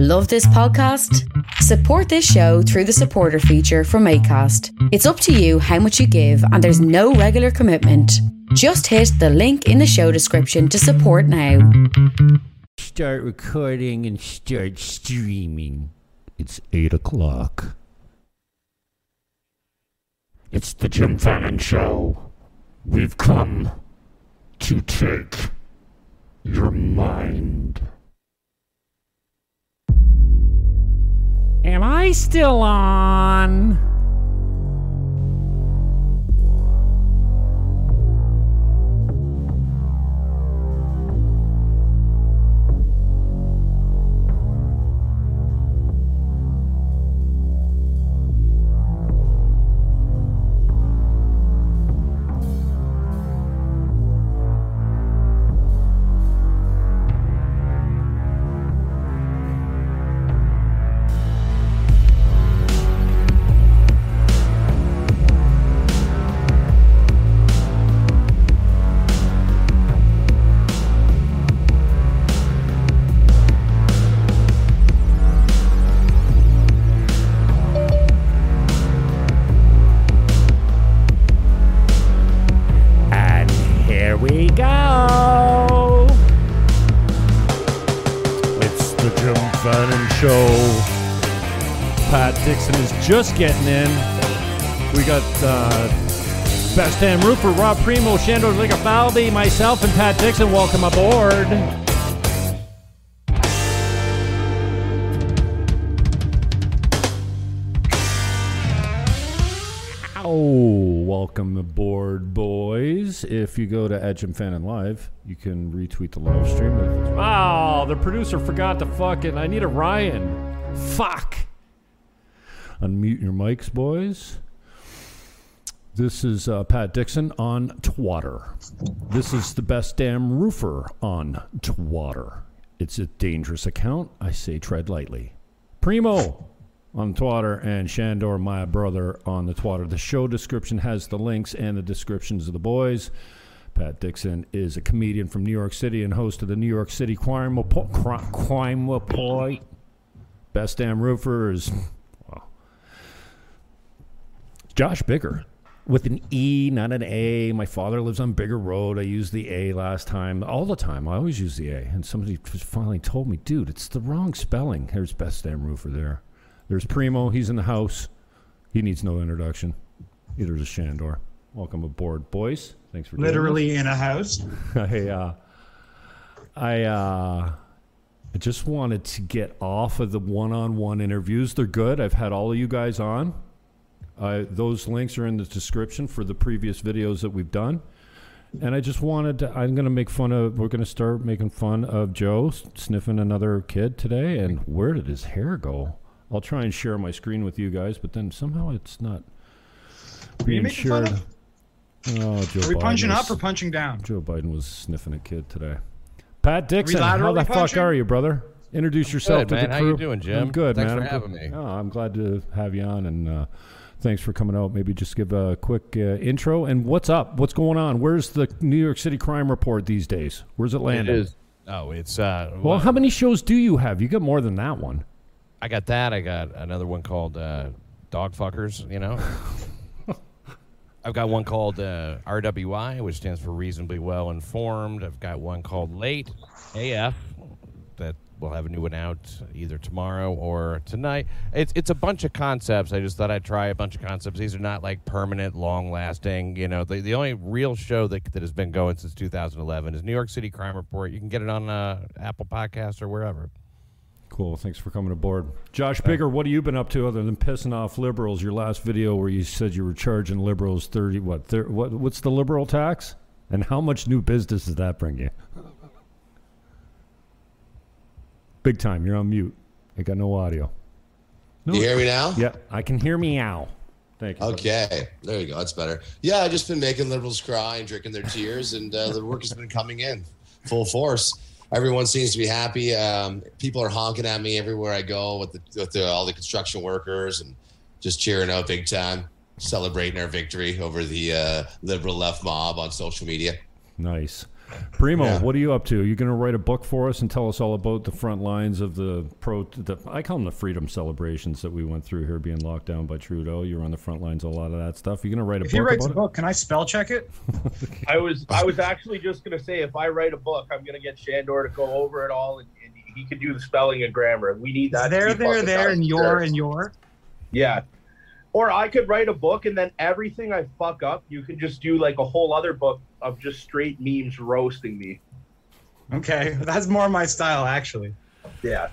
Love this podcast? Support this show through the supporter feature from ACAST. It's up to you how much you give, and there's no regular commitment. Just hit the link in the show description to support now. Start recording and start streaming. It's 8 o'clock. It's the Jim Fallon Show. We've come to take your mind. Am I still on? Just getting in. We got uh, Best Damn Roofer, Rob Primo, Shandor Ligafaldi, myself, and Pat Dixon. Welcome aboard. Oh, welcome aboard, boys. If you go to Edge and Fannin Live, you can retweet the live stream. Wow, the producer forgot to fucking. I need a Ryan. Fuck. Unmute your mics, boys. This is uh, Pat Dixon on Twatter. This is the best damn roofer on Twatter. It's a dangerous account. I say tread lightly. Primo on Twatter and Shandor, my brother, on the Twatter. The show description has the links and the descriptions of the boys. Pat Dixon is a comedian from New York City and host of the New York City Crime Report. Crime Report. Best damn roofer is well, Josh Bigger with an E, not an A. My father lives on Bigger Road. I used the A last time, all the time. I always use the A. And somebody finally told me, dude, it's the wrong spelling. Here's Best Damn Roofer there. There's Primo. He's in the house. He needs no introduction. Neither does Shandor. Welcome aboard, boys. Thanks for doing this. literally in a house. I uh, I uh, I just wanted to get off of the one-on-one interviews. They're good. I've had all of you guys on. Uh, those links are in the description for the previous videos that we've done. And I just wanted to, I'm going to make fun of, we're going to start making fun of Joe sniffing another kid today. And where did his hair go? I'll try and share my screen with you guys, but then somehow it's not being making shared. Oh, Joe Are we Biden punching was- up or punching down? Joe Biden was sniffing a kid today. Pat Dixon, how laterally the fuck are you, brother? Introduce yourself good, to man. the How you doing, Jim? I'm good, Thanks man. for I'm having good. me. Oh, I'm glad to have you on, and uh, thanks for coming out. Maybe just give a quick uh, intro and what's up? What's going on? Where's the New York City crime report these days? Where's it It landing? is. Oh, it's uh. Well, how many shows do you have? You got more than that one. I got that. I got another one called uh, Dog Fuckers. You know. I've got one called uh, RWI, which stands for Reasonably Well Informed. I've got one called Late AF will have a new one out either tomorrow or tonight. It's it's a bunch of concepts. I just thought I'd try a bunch of concepts. These are not like permanent, long lasting. You know, the the only real show that that has been going since 2011 is New York City Crime Report. You can get it on uh, Apple Podcasts or wherever. Cool. Thanks for coming aboard. Josh Bigger, what have you been up to other than pissing off liberals? Your last video where you said you were charging liberals 30, what, thir- what what's the liberal tax? And how much new business does that bring you? Big time. You're on mute. I got no audio. No. You hear me now? Yeah, I can hear meow. Thank you. Okay, there you go. That's better. Yeah, I've just been making liberals cry and drinking their tears, and uh, the work has been coming in full force. Everyone seems to be happy. Um, people are honking at me everywhere I go with the with the, all the construction workers and just cheering out big time, celebrating our victory over the uh, liberal left mob on social media. Nice. Primo, Yeah. what are you up to? You going to write a book for us and tell us all about the front lines of the pro? The, I call them the freedom celebrations that we went through here, being locked down by Trudeau. You're on the front lines of a lot of that stuff. You're going to write a If book he writes a about book, can I spell check it? I was I was actually just gonna say if I write a book, I'm gonna get Shandor to go over it all, and, and he could do the spelling and grammar. We need that. there, there, there, and your, and your. Yeah. Or I could write a book and then everything I fuck up, you can just do like a whole other book of just straight memes roasting me. Okay, that's more my style, actually. Yeah. it?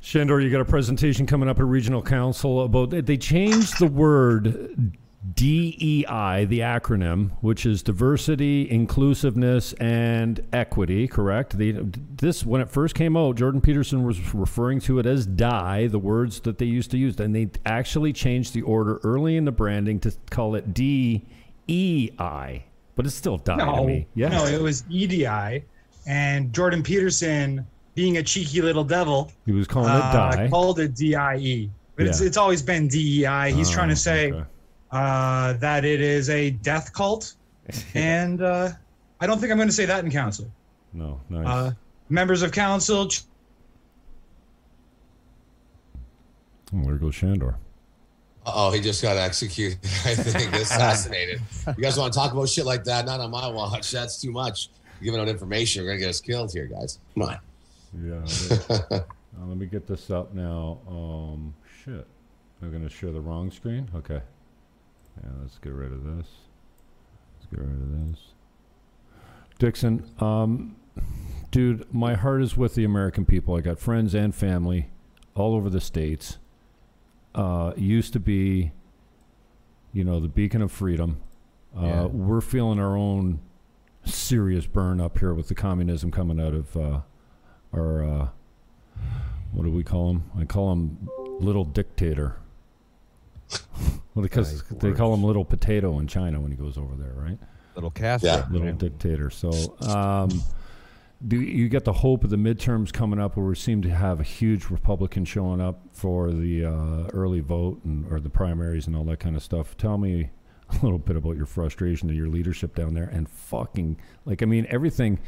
Shandor, you got a presentation coming up at Regional Council about they changed the word DEI, the acronym, which is diversity, inclusiveness, and equity. Correct. The, this when it first came out, Jordan Peterson was referring to it as "die," the words that they used to use, and they actually changed the order early in the branding to call it DEI, but it's still "die" to No, me. Yeah. no, it was EDI, and Jordan Peterson, being a cheeky little devil, he was calling it uh, "die." called it DIE. But it's, Yeah. it's always been DEI. He's trying to say okay. Uh, that it is a death cult, and uh, I don't think I'm going to say that in council. No, nice. Uh, members of council, ch- Oh, there goes Shandor. Oh, he just got executed. I think assassinated. you guys want to talk about shit like that? Not on my watch. That's too much. You're giving out information. You're gonna get us killed here, guys. Come on. Yeah. uh, let me get this up now. Um, shit. I'm going to share the wrong screen? Okay. Yeah, let's get rid of this. Let's get rid of this. Dixon, um, dude, my heart is with the American people. I got friends and family all over the states. Uh, used to be, you know, the beacon of freedom. Uh, Yeah. We're feeling our own serious burn up here with the communism coming out of uh, our uh, what do we call him? I call him little dictator. well, because Nice they call him little potato in China when he goes over there, right? Little Castro. Yeah. Little dictator. So, um, do you get the hope of the midterms coming up, where we seem to have a huge Republican showing up for the uh, early vote and or the primaries and all that kind of stuff? Tell me a little bit about your frustration of your leadership down there and fucking like I mean everything.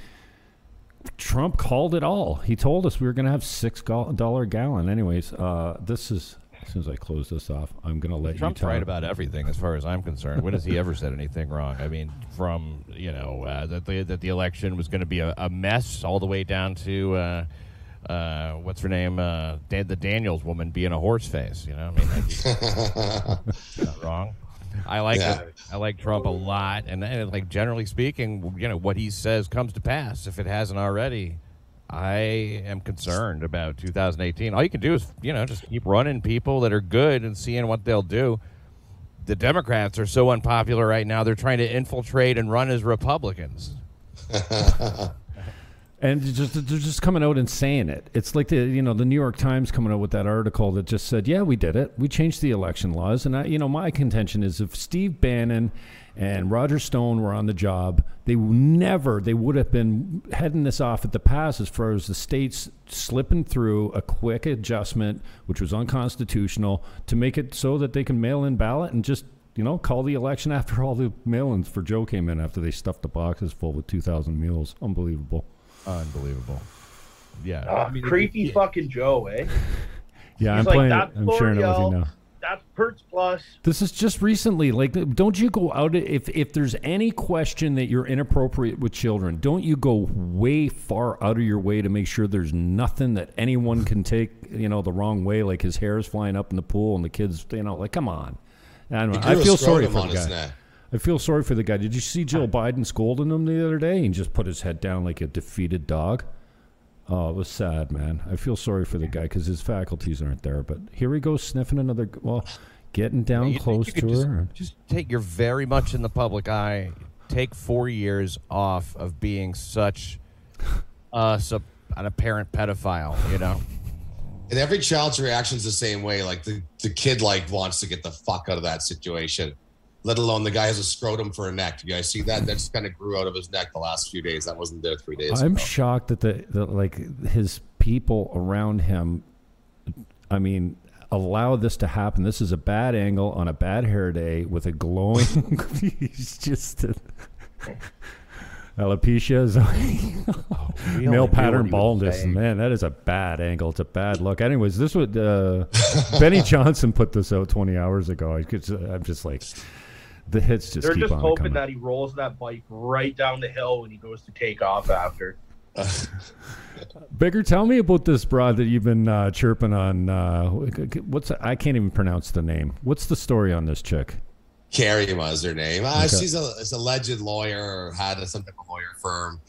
Trump called it all. He told us we were going to have six dollar gallon. Anyways, uh, this is as soon as I close this off, I'm going to let Trump's you tell right about everything, as far as I'm concerned. When has he ever said anything wrong? I mean, from you know uh, that the that the election was going to be a, a mess, all the way down to uh, uh, what's her name, uh, Dan- the Daniels woman being a horse face. You know, I mean, that's not wrong. I like Yeah. I like Trump a lot, and uh, like generally speaking, you know what he says comes to pass. If it hasn't already, I am concerned about 2018. All you can do is you know just keep running people that are good and seeing what they'll do. The Democrats are so unpopular right now; they're trying to infiltrate and run as Republicans. And just they're just coming out and saying it. It's like the you know the New York Times coming out with that article that just said, "Yeah, we did it. We changed the election laws." And I, you know, my contention is if Steve Bannon and Roger Stone were on the job, they never they would have been heading this off at the pass as far as the states slipping through a quick adjustment, which was unconstitutional, to make it so that they can mail in ballot and just you know call the election after all the mail-ins for Joe came in after they stuffed the boxes full with two thousand mules. Unbelievable. Unbelievable. Yeah, Ah, I mean, creepy it- fucking Joe, eh? Yeah, He's I'm like, playing it. I'm sharing it with you now. That's Perks Plus. This is just recently. Like, don't you go out if if there's any question that you're inappropriate with children, don't you go way far out of your way to make sure there's nothing that anyone can take, you know, the wrong way. Like his hair is flying up in the pool and the kids, you know, like come on. I don't know. I feel sorry for the guy. neck. I feel sorry for the guy. Did you see Jill Biden scolding him the other day? He just put his head down like a defeated dog. Oh, it was sad, man. I feel sorry for the guy because his faculties aren't there. But here he goes sniffing another. Well, getting down you close to could just, her. Just take you're very much in the public eye. Take four years off of being such uh, sub, an apparent pedophile. You know. And every child's reaction is the same way. Like the, the kid like wants to get the fuck out of that situation. Let alone the guy has a scrotum for a neck. You guys see that? That just kind of grew out of his neck the last few days. That wasn't there three days I'm ago. shocked that the, the like his people around him. I mean, allow this to happen. This is a bad angle on a bad hair day with a glowing. he's just. alopecia, is- We male pattern what he was baldness. Man, that is a bad angle. It's a bad look. Anyways, this would uh, Benny Johnson put this out 20 hours ago. I could, I'm just like, the hits just They're keep just on hoping coming. that he rolls that bike right down the hill when he goes to take off after. Bigger, tell me about this broad that you've been uh, chirping on. Uh, what's I can't even pronounce the name. What's the story on this chick? Carrie was her name. Uh, Okay. She's a, is alleged lawyer, or had a, some type of lawyer firm,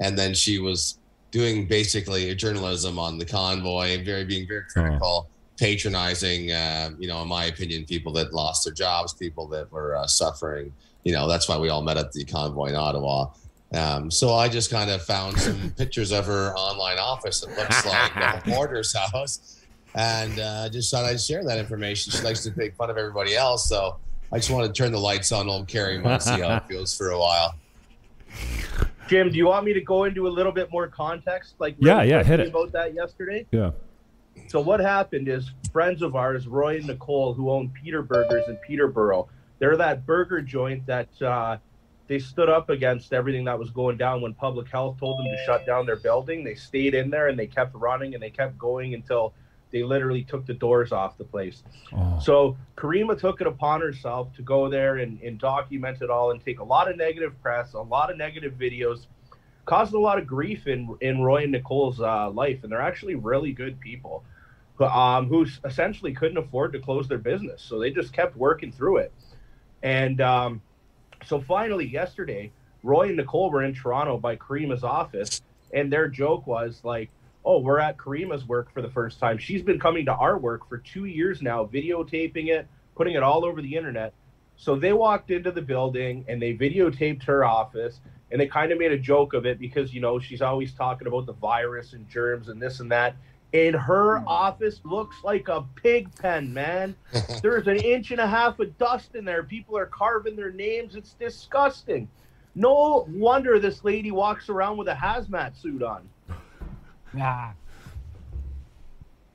and then she was doing basically journalism on the convoy, very being very critical, patronizing. Uh, you know, in my opinion, people that lost their jobs, people that were uh, suffering. You know, that's why we all met at the convoy in Ottawa. Um, so I just kind of found some pictures of her online office. It looks like a reporter's house, and uh, just thought I'd share that information. She likes to make fun of everybody else, so I just want to turn the lights on old Carrie and see how it feels for a while. Jim, do you want me to go into a little bit more context? Like, Yeah, really yeah, hit quickly it. About that yesterday. Yeah. So what happened is friends of ours, Roy and Nicole, who own Peter Burgers in Peterborough, they're that burger joint that uh, they stood up against everything that was going down when public health told them to shut down their building. They stayed in there and they kept running and they kept going until they literally took the doors off the place. Oh. So Caryma took it upon herself to go there and, and document it all and take a lot of negative press, a lot of negative videos, caused a lot of grief in in Roy and Nicole's uh, life, and they're actually really good people, who, um, who essentially couldn't afford to close their business, so they just kept working through it, and um, so finally yesterday, Roy and Nicole were in Toronto by Caryma's office, and their joke was like. Oh, we're at Caryma's work for the first time. She's been coming to our work for two years now, videotaping it, putting it all over the internet. So they walked into the building and they videotaped her office and they kind of made a joke of it because you know she's always talking about the virus and germs and this and that. And her office looks like a pig pen, man. There's an inch and a half of dust in there. People are carving their names. It's disgusting. No wonder this lady walks around with a hazmat suit on. Nah.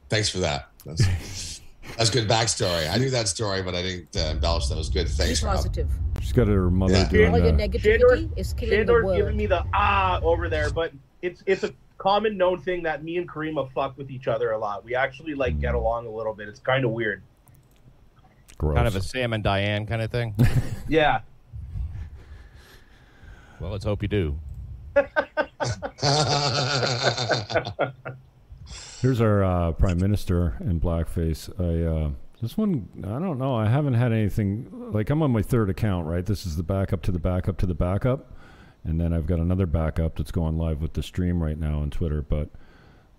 Thanks for that. That's, that's good backstory. I knew that story, but I didn't uh, embellish. That was good. Be Thanks, Rob. positive. She's got her mother Yeah. doing All your negativity is killing the Shandor's world. giving me the ah over there, but it's it's a common known thing that me and Caryma fuck with each other a lot. We actually like get along a little bit. It's kind of weird. Gross. Kind of a Sam and Diane kind of thing. Yeah. well, let's hope you do. Here's our uh, prime minister in blackface. I uh, this one I don't know. I haven't had anything like I'm on my third account. Right, this is the backup to the backup to the backup, and then I've got another backup that's going live with the stream right now on Twitter. But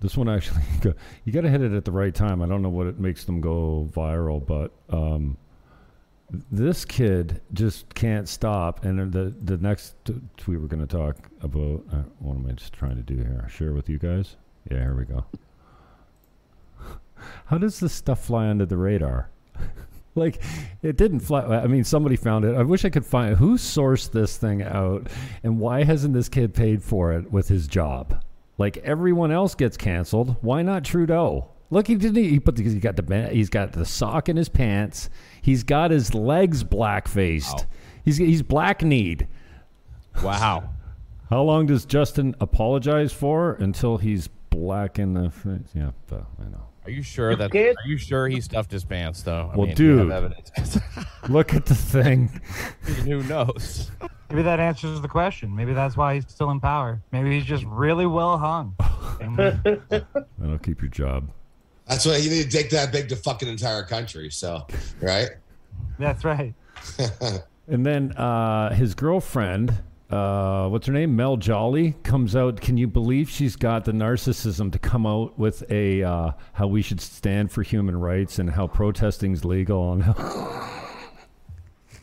this one actually, you got to hit it at the right time. I don't know what it makes them go viral, but um, this kid just can't stop. And the the next tweet we're going to talk about. Uh, what am I just trying to do here? Share with you guys. Yeah, here we go. How does this stuff fly under the radar? like, it didn't fly. I mean, somebody found it. I wish I could find who sourced this thing out, and why hasn't this kid paid for it with his job? Like everyone else gets canceled. Why not Trudeau? Look, he didn't he put the, he got the he's got the sock in his pants. He's got his legs black faced. Wow. He's he's black kneed. Wow. How long does Justin apologize for until he's black in the face? Yeah, but I know. Are you sure that? can't- Are you sure he stuffed his pants though? I Well, mean, do dude. evidence? Look at the thing. Who knows? Maybe that answers the question. Maybe that's why he's still in power. Maybe he's just really well hung. And That'll keep your job. That's why you need to take that big to fucking entire country. So, right? that's right. And then uh, his girlfriend, uh, what's her name? Mel Joly comes out. Can you believe she's got the narcissism to come out with a uh, how we should stand for human rights and how protesting's legal and how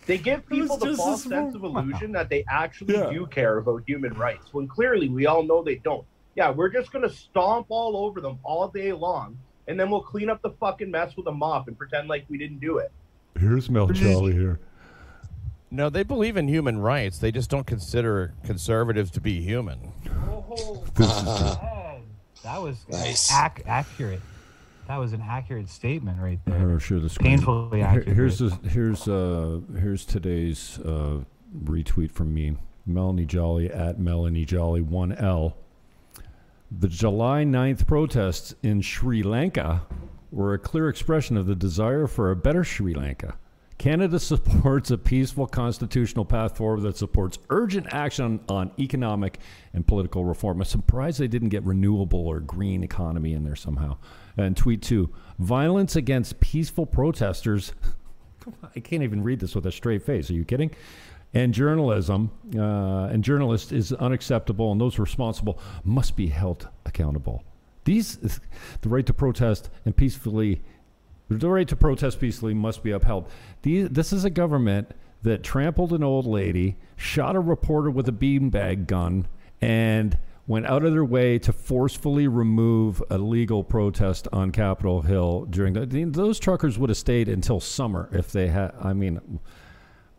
They give people the false this sense of illusion that they actually Yeah. do care about human rights, when clearly we all know they don't. Yeah, we're just gonna stomp all over them all day long, and then we'll clean up the fucking mess with a mop and pretend like we didn't do it. here's Mel Joly here. No, they believe in human rights. They just don't consider conservatives to be human. Oh, that was Nice. ac- accurate. That was an accurate statement right there. Or share the screen. Painfully Here- accurate. Here's the, here's uh here's today's uh retweet from me. Melanie Joly at Melanie Joly 1L. The July 9th protests in Sri Lanka were a clear expression of the desire for a better Sri Lanka. Canada supports a peaceful constitutional path forward that supports urgent action on economic and political reform. I'm surprised they didn't get renewable or green economy in there somehow. And tweet two violence against peaceful protesters. I can't even read this with a straight face. Are you kidding? And journalism uh, and journalists is unacceptable, and those responsible must be held accountable. These, the right to protest and peacefully, the right to protest peacefully must be upheld. These, this is a government that trampled an old lady, shot a reporter with a beanbag gun, and went out of their way to forcefully remove a legal protest on Capitol Hill during the, those truckers would have stayed until summer if they had. I mean,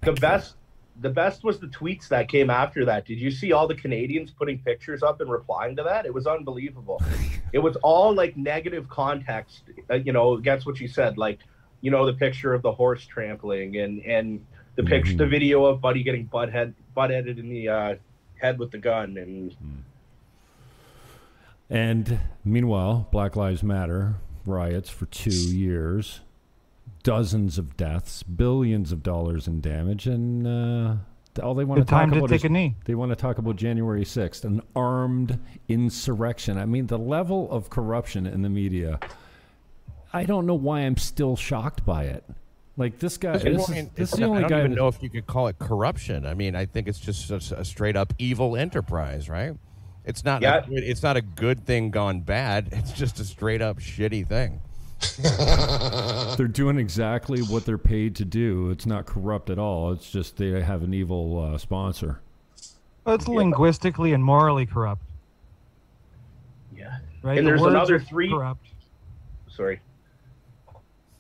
The best the best was the tweets that came after that. Did you see all the Canadians putting pictures up and replying to that? It was unbelievable. it was all like negative context, uh, you know, against what you said, like, you know, the picture of the horse trampling and and the picture, the video of Buddy getting butt head butt headed in the uh, head with the gun, and And meanwhile, Black Lives Matter riots for two years, dozens of deaths, billions of dollars in damage, and uh, all they want Good to talk time to about take is a knee. they want to talk about January sixth, an armed insurrection. I mean, the level of corruption in the media. I don't know why I'm still shocked by it. Like this guy, It's this more- is, it's this is the not- only I don't guy. even know if you could call it corruption. I mean, I think it's just a, a straight up evil enterprise, right? It's not. Yeah. A, it's not a good thing gone bad. It's just a straight up shitty thing. They're doing exactly what they're paid to do. It's not corrupt at all. It's just they have an evil uh, sponsor. Well, it's linguistically and morally corrupt, yeah. right? And The there's another three- Corrupt. Sorry.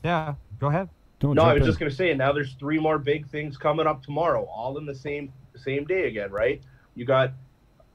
Yeah, go ahead. Don't No, I was in. just gonna say. Now there's three more big things coming up tomorrow, all in the same same day again, right? You got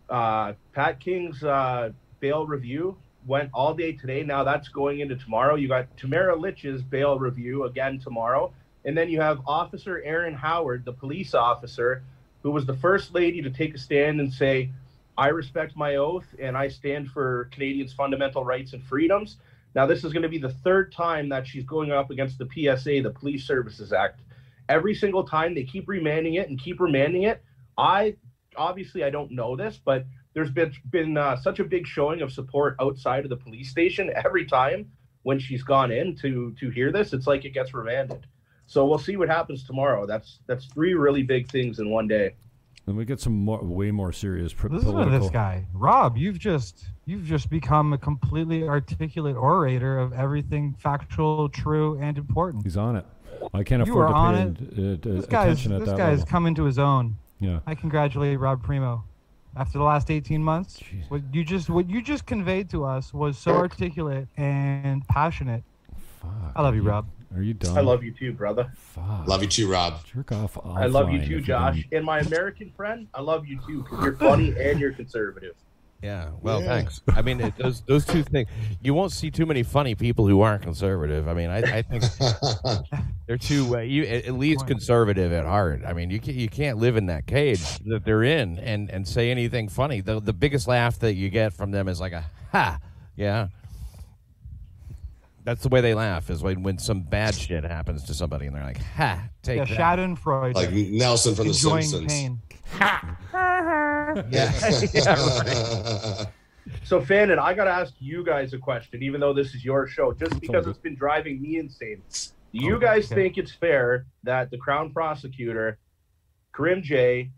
uh, Pat King's uh, bail review went all day today. Now that's going into tomorrow. You got Tamara Lich's bail review again tomorrow, and then you have Officer Erin Howard, the police officer, who was the first lady to take a stand and say, "I respect my oath and I stand for Canadians' fundamental rights and freedoms." Now, this is going to be the third time that she's going up against the PSA, the Police Services Act. Every single time they keep remanding it and keep remanding it. I obviously I don't know this, but there's been been uh, such a big showing of support outside of the police station every time when she's gone in to to hear this. It's like it gets remanded. So we'll see what happens tomorrow. That's that's three really big things in one day. Then we get some more, way more serious pr- Listen political. to this guy, Rob. You've just you've just become a completely articulate orator of everything factual, true, and important. He's on it. I can't You afford are to on pay it. in- uh, This guy's attention at this that guy's level. come into his own. Yeah. I congratulate Rob Primo. After the last 18 months, Jeez. what you just what you just conveyed to us was so articulate and passionate. Fuck. I love you, Are Rob. Are you done? I love you too, brother. Fuck. Love you too, Rob. Jerk off. I love you too, if you're Josh. And my American friend, I love you too because you're funny and you're conservative. Yeah. Well, Yeah. thanks. I mean, it, those those two things. You won't see too many funny people who aren't conservative. I mean, I, I think they're too uh, you, at at least conservative at heart. I mean, you can't, you can't live in that cage that they're in and and say anything funny. The the biggest laugh that you get from them is like a ha. Yeah. That's the way they laugh is when, when some bad shit happens to somebody and they're like, ha, take Yeah, that. Schadenfreude. like Nelson from The Simpsons. pain. Yeah. So, Fannin, I got to ask you guys a question, even though this is your show, just because it's been driving me insane. Do you Oh, guys okay. think it's fair that the Crown prosecutor, Karimjee,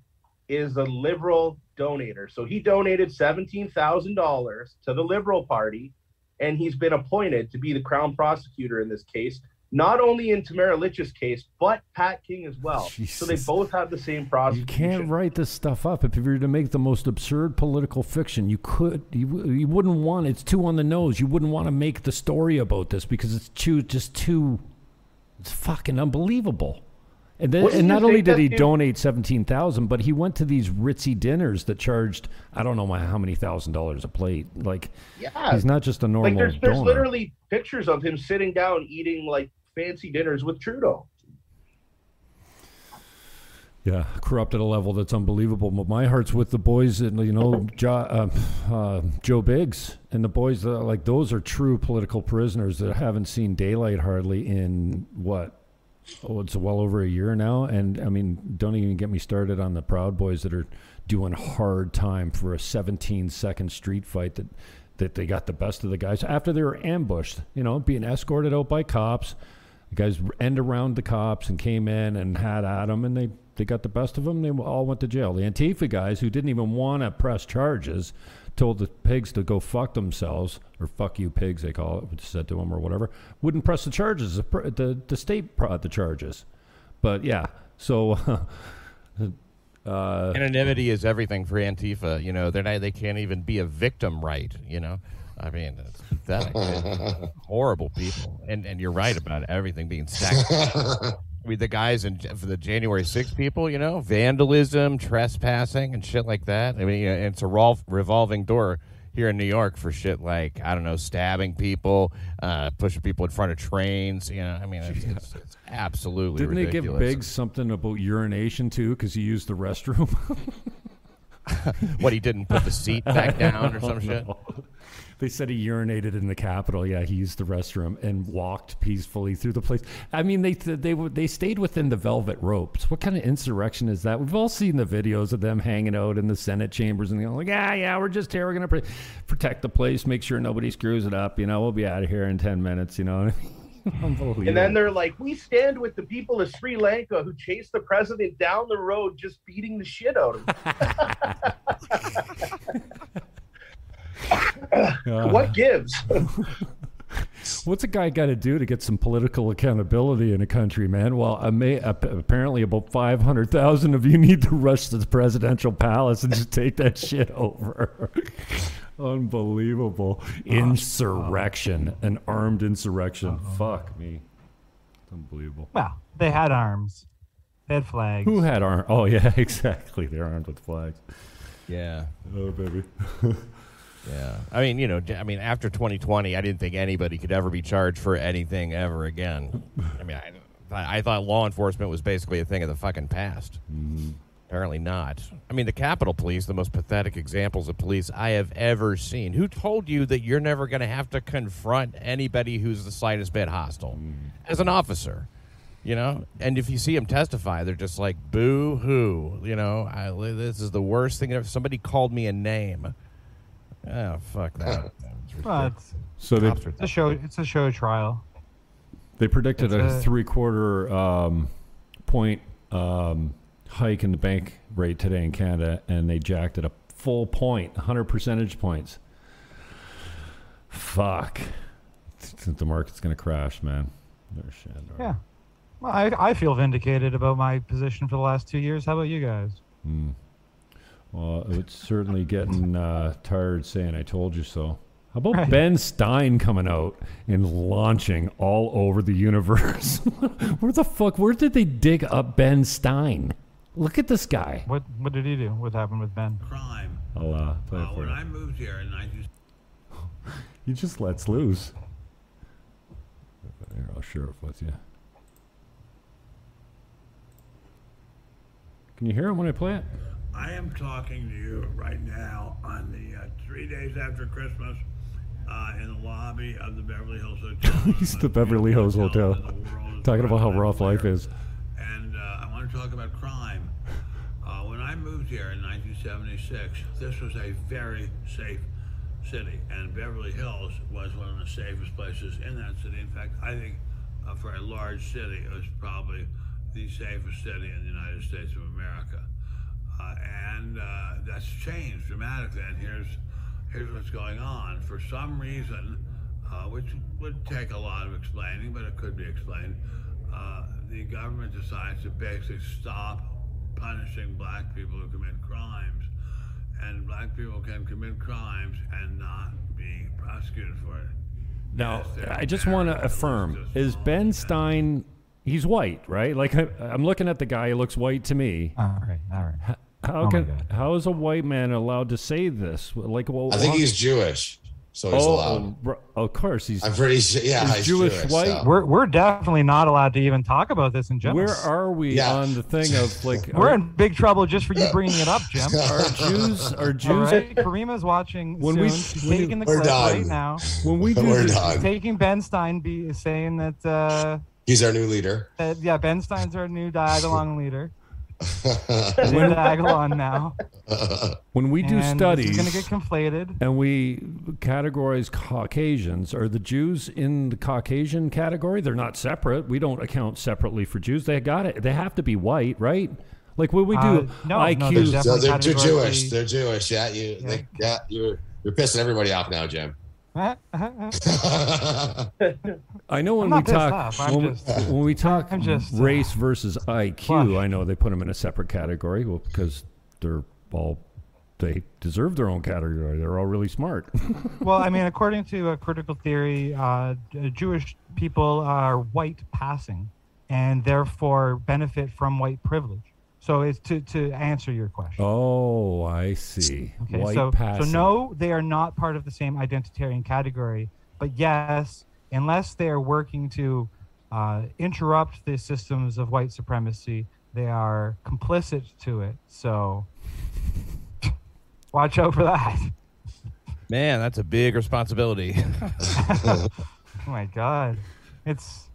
is a liberal donator? So he donated $17,000 to the Liberal Party, and he's been appointed to be the Crown prosecutor in this case, not only in Tamara Lich's case, but Pat King as well. So they both have the same problem. You can't write this stuff up. If you were to make the most absurd political fiction, you could. You, you wouldn't want. It's too on the nose. You wouldn't want to make the story about this because it's too just too. It's fucking unbelievable. And then, and not only did he dude- donate seventeen thousand, but he went to these ritzy dinners that charged I don't know how many thousand dollars a plate. Like Yeah. he's not just a normal like there's, there's donor. literally pictures of him sitting down eating like fancy dinners with Trudeau. Yeah, corrupt at a level that's unbelievable. But my heart's with the boys, and you know, jo, uh, uh, Joe Biggs and the boys. Like those are true political prisoners that haven't seen daylight hardly in what. Oh, it's well over a year now, and I mean, don't even get me started on the Proud Boys that are doing hard time for a 17 second street fight that that they got the best of the guys after they were ambushed. You know, being escorted out by cops. The guys end around the cops and came in and had at them, and they they got the best of them. They all went to jail. The Antifa guys who didn't even want to press charges told the pigs to go fuck themselves or fuck you pigs they call it said to them or whatever wouldn't press the charges the the, the state brought the charges but yeah so uh, anonymity is everything for antifa you know they're not, they can't even be a victim right you know I mean, it's pathetic. horrible people, and and you're right about everything being stacked. I mean, the guys in for the January 6th people, you know, vandalism, trespassing, and shit like that. I mean, it's a revolving door here in New York for shit like I don't know, stabbing people, uh, pushing people in front of trains. You know, I mean, it's, it's, it's absolutely. Didn't ridiculous. they give Biggs something about urination too because he used the restroom? what he didn't put the seat back down or some shit. They said he urinated in the Capitol. Yeah, he used the restroom and walked peacefully through the place. I mean, they they they stayed within the velvet ropes. What kind of insurrection is that? We've all seen the videos of them hanging out in the Senate chambers and going like, yeah, yeah, we're just here. We're gonna protect the place, make sure nobody screws it up. You know, we'll be out of here in ten minutes. You know. and then they're like, we stand with the people of Sri Lanka who chased the president down the road, just beating the shit out of him. what gives? What's a guy got to do to get some political accountability in a country, man? Well, may, apparently about 500,000 of you need to rush to the presidential palace and just take that shit over. Unbelievable. Insurrection, an armed insurrection. Uh-huh. Fuck me. Unbelievable. Well, they had arms. They had flags. Who had arms? Oh, yeah, exactly. They're armed with flags. Yeah. Oh, baby. Yeah, I mean, you know, I mean, after 2020, I didn't think anybody could ever be charged for anything ever again. I mean, I, I thought law enforcement was basically a thing of the fucking past. Mm-hmm. Apparently not. I mean, the Capitol Police, the most pathetic examples of police I have ever seen. Who told you that you're never going to have to confront anybody who's the slightest bit hostile mm. as an officer? You know, and if you see them testify, they're just like, "Boo hoo!" You know, I, this is the worst thing. Ever. Somebody called me a name Oh fuck that. well, it's, so they, it's a show. It's a show trial. They predicted a, a, three-quarter um, point um, hike in the bank rate today in Canada, and they jacked it a full point, 100 percentage points. Fuck. The market's going to crash, man. Shit, yeah. Well, I, I feel vindicated about my position for the last two years. How about you guys? Mm. Well, it's certainly getting uh, tired saying "I told you so." How about right. Ben Stein coming out and launching all over the universe? where the fuck? Where did they dig up Ben Stein? Look at this guy. What What did he do? What happened with Ben? Crime. I'll uh, play uh, when you. I moved here in 19. he just lets loose. Here, I'll share it with you. Can you hear him when I play it? I am talking to you right now on the uh, three days after Christmas uh, in the lobby of the Beverly Hills Hotel. He's the Beverly Hills Hotel. Talking about how rough life is. And uh, I want to talk about crime. Uh, when I moved here in 1976, this was a very safe city, and Beverly Hills was one of the safest places in that city. In fact, I think uh, for a large city, it was probably the safest city in the United States of America. Uh, and uh, that's changed dramatically. And here's here's what's going on. For some reason, uh, which would take a lot of explaining, but it could be explained, uh, the government decides to basically stop punishing black people who commit crimes. And black people can commit crimes and not be prosecuted for it. Now, I just want to affirm: is Ben Stein? He's white, right? Like I, am looking at the guy; he looks white to me. All right, all right. How oh can how is a white man allowed to say this? Like, well, I think he's Jewish. so he's allowed. Oh, bro- of course he's. I'm pretty sure. Yeah, He's he's Jewish Jewish. white? so- We're we're definitely not allowed to even talk about this in general. Where are we Yeah. on the thing of like? We're are, in big trouble just for you bringing it up, Jim. are Jews? Are All Jews? right, Caryma's watching When soon. we- She's when taking the We're clip done. right now. When we do We're the- done. Taking Ben Stein be saying that, uh, He's our new leader. that yeah, Ben Stein's our new Diagolon leader. He's in Diagolon now. when we do and studies, It's gonna get conflated. and we categorize Caucasians, are the Jews in the Caucasian category? They're not separate. We don't account separately for Jews. They got it. They have to be white, right? Like when we do Uh, no, no, IQ. there's so definitely they're, they're Jewish. They're Jewish. Yeah, you. Yeah. They, yeah, you're you're pissing everybody off now, Jim. I know when we talk when, we- just- when we talk just, uh, race versus IQ. I know they put them in a separate category well, because they're all they deserve their own category. They're all really smart. well, I mean, according to a critical theory, uh, Jewish people are white passing, and therefore benefit from white privilege. So it's to to answer your question. oh, I see. Okay, White so passing. so no, they are not part of the same identitarian category. But yes, unless they are working to uh, interrupt the systems of white supremacy, they are complicit to it. So watch out for that. Man, that's a big responsibility. oh my god, it's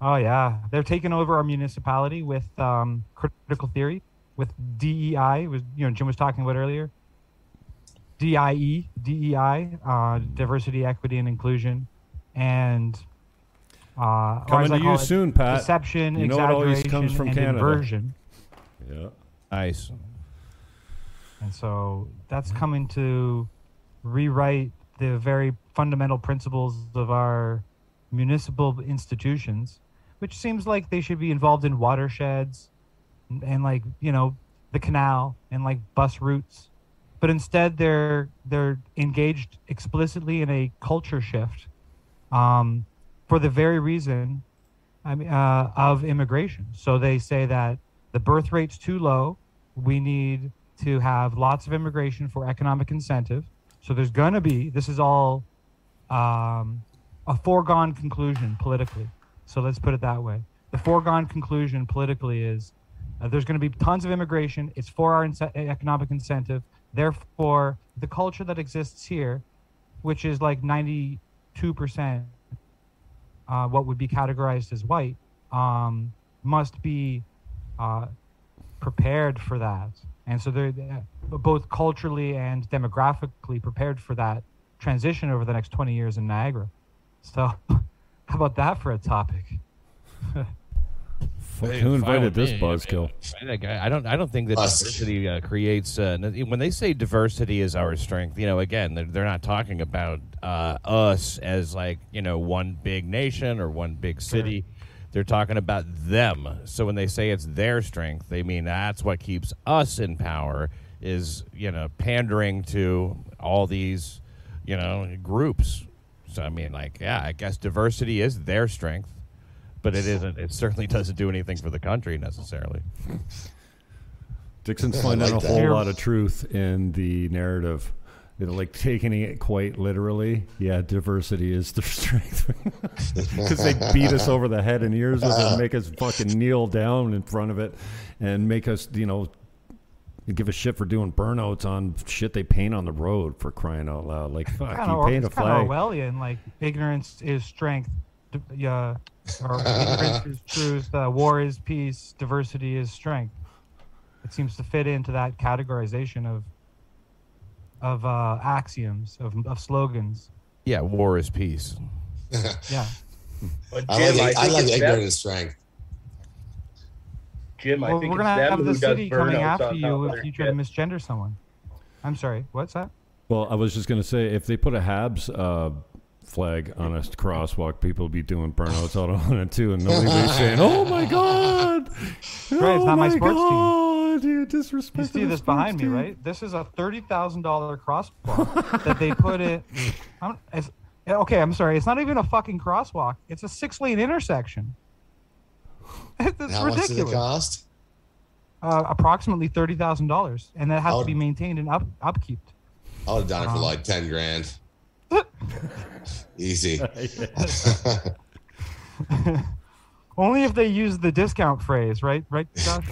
oh yeah, they're taking over our municipality with um, critical theory, with DEI. Was you know Jim was talking about earlier. DIE, DEI, uh, diversity, equity, and inclusion, and uh, Coming to you it, soon, Pat. Deception, You know it always exaggeration, comes from and Canada. inversion. Yeah. nice. And so that's coming to rewrite the very fundamental principles of our municipal institutions, which seems like they should be involved in watersheds and, and like, you know, the canal and like bus routes. But instead they're they're engaged explicitly in a culture shift um, for the very reason I mean, uh, of immigration. So they say that the birth rate's too low. We need to have lots of immigration for economic incentive. So there's going to be, this is all um, a foregone conclusion politically. So let's put it that way. The foregone conclusion politically is uh, there's going to be tons of immigration. It's for our ince- economic incentive. Therefore, the culture that exists here, which is like 92% uh, what would be categorized as white, um, must be uh, prepared for that. And so they're uh, both culturally and demographically prepared for that transition over the next 20 years in Niagara. So, how about that for a topic? Hey, who fine invited this me. buzzkill? I don't. I don't think that Us. diversity uh, creates. Uh, when they say diversity is our strength, you know, again, they're, they're not talking about uh, us as like you know one big nation or one big city. They're talking about them. So when they say it's their strength, they mean that's what keeps us in power. Is you know pandering to all these you know groups. So I mean, like, yeah, I guess diversity is their strength but it isn't. It certainly doesn't do anything for the country necessarily. Dixon's finding like a that. whole lot of truth in the narrative. They're like taking it quite literally. Yeah, diversity is their strength because they beat us over the head and ears with it, and make us fucking kneel down in front of it, and make us, you know, give a shit for doing burnouts on shit they paint on the road for crying out loud. Like fuck, Kind of, you paint a it's kind of flag. Orwellian, like ignorance is strength, yeah, or ignorance is truth, uh, war is peace, diversity is strength. It seems to fit into that categorization of of uh, axioms, of, of slogans. Yeah, war is peace. Yeah. But I like, I I like it's ignorant them, and strength. Jim, I think we're it's gonna them have who the city coming after you if you try to misgender someone. I'm sorry. What's that? Well, I was just gonna say if they put a Habs uh, flag on a crosswalk, people would be doing burnouts out on it too, and nobody would be saying, "Oh my god, Right, it's not my oh sports team." god, you You disrespect." see this behind me, right? This is a thirty thousand dollar crosswalk that they put it. I'm, it's, okay, I'm sorry. It's not even a fucking crosswalk. It's a six lane intersection. It's And how much does it ridiculous. cost? Uh, approximately thirty thousand dollars, and that has Oh. to be maintained and up upkeep. I would have done it for Um, like ten grand. Easy. Only if they use the discount phrase, right? Right, Josh?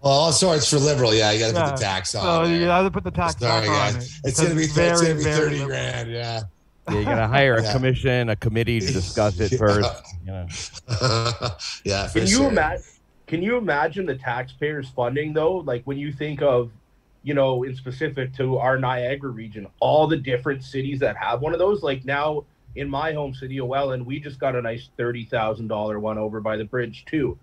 well, sorry, it's for liberal. Yeah, you got to Yeah. put the tax on. So you there. gotta put the tax Sorry, back on guys. it. It's because gonna be, it's it's gonna very, be thirty liberal. grand. Yeah. Yeah, you gotta hire a Yeah. commission, a committee to discuss it Yeah. first. You know. yeah. For Can you sure. imagine? Can you imagine the taxpayers funding though? Like when you think of, you know, in specific to our Niagara region, all the different cities that have one of those. Like now in my home city of Welland, we just got a nice thirty thousand dollar one over by the bridge too,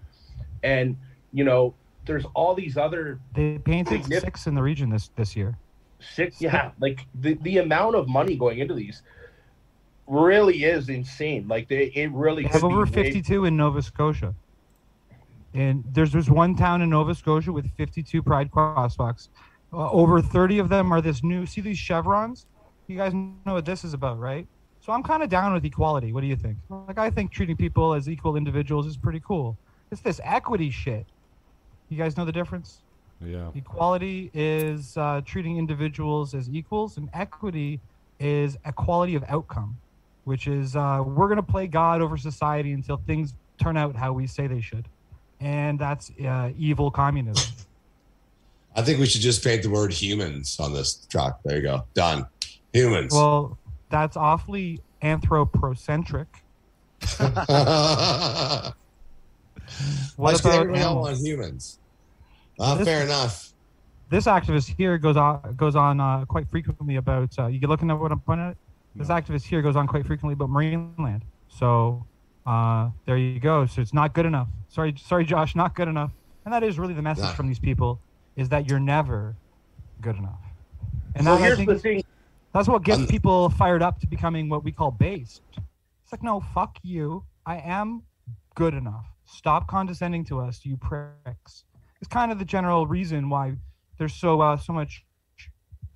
and you know, there's all these other They painted Significant- six in the region this this year. six. Yeah, like the the amount of money going into these really is insane. Like they, it really They have could be over way- 52 in Nova Scotia. And there's there's one town in Nova Scotia with 52 Pride crosswalks. Uh, over 30 of them are this new. See these chevrons? You guys know what this is about, right? So I'm kind of down with equality. What do you think? Like I think treating people as equal individuals is pretty cool. It's this equity shit. You guys know the difference? Yeah. Equality is uh, treating individuals as equals, and equity is equality of outcome, which is uh, we're going to play God over society until things turn out how we say they should. And that's uh, evil communism. I think we should just paint the word humans on this truck. There you go. Done. Humans. well, that's awfully anthropocentric. What Let's get about animals? on humans. Uh, This- fair enough. this activist here goes on goes on uh, quite frequently about uh, you looking at what I'm pointing at. This activist here goes on quite frequently about Marineland. So uh, there you go. So it's not good enough. Sorry, sorry, Josh, not good enough. And that is really the message Nah. from these people is that you're never good enough. And So that, here's the thing. that's what gets people fired up to becoming what we call based. It's like, no, fuck you. I am good enough. Stop condescending to us, you pricks. It's kind of the general reason why there's so uh, so much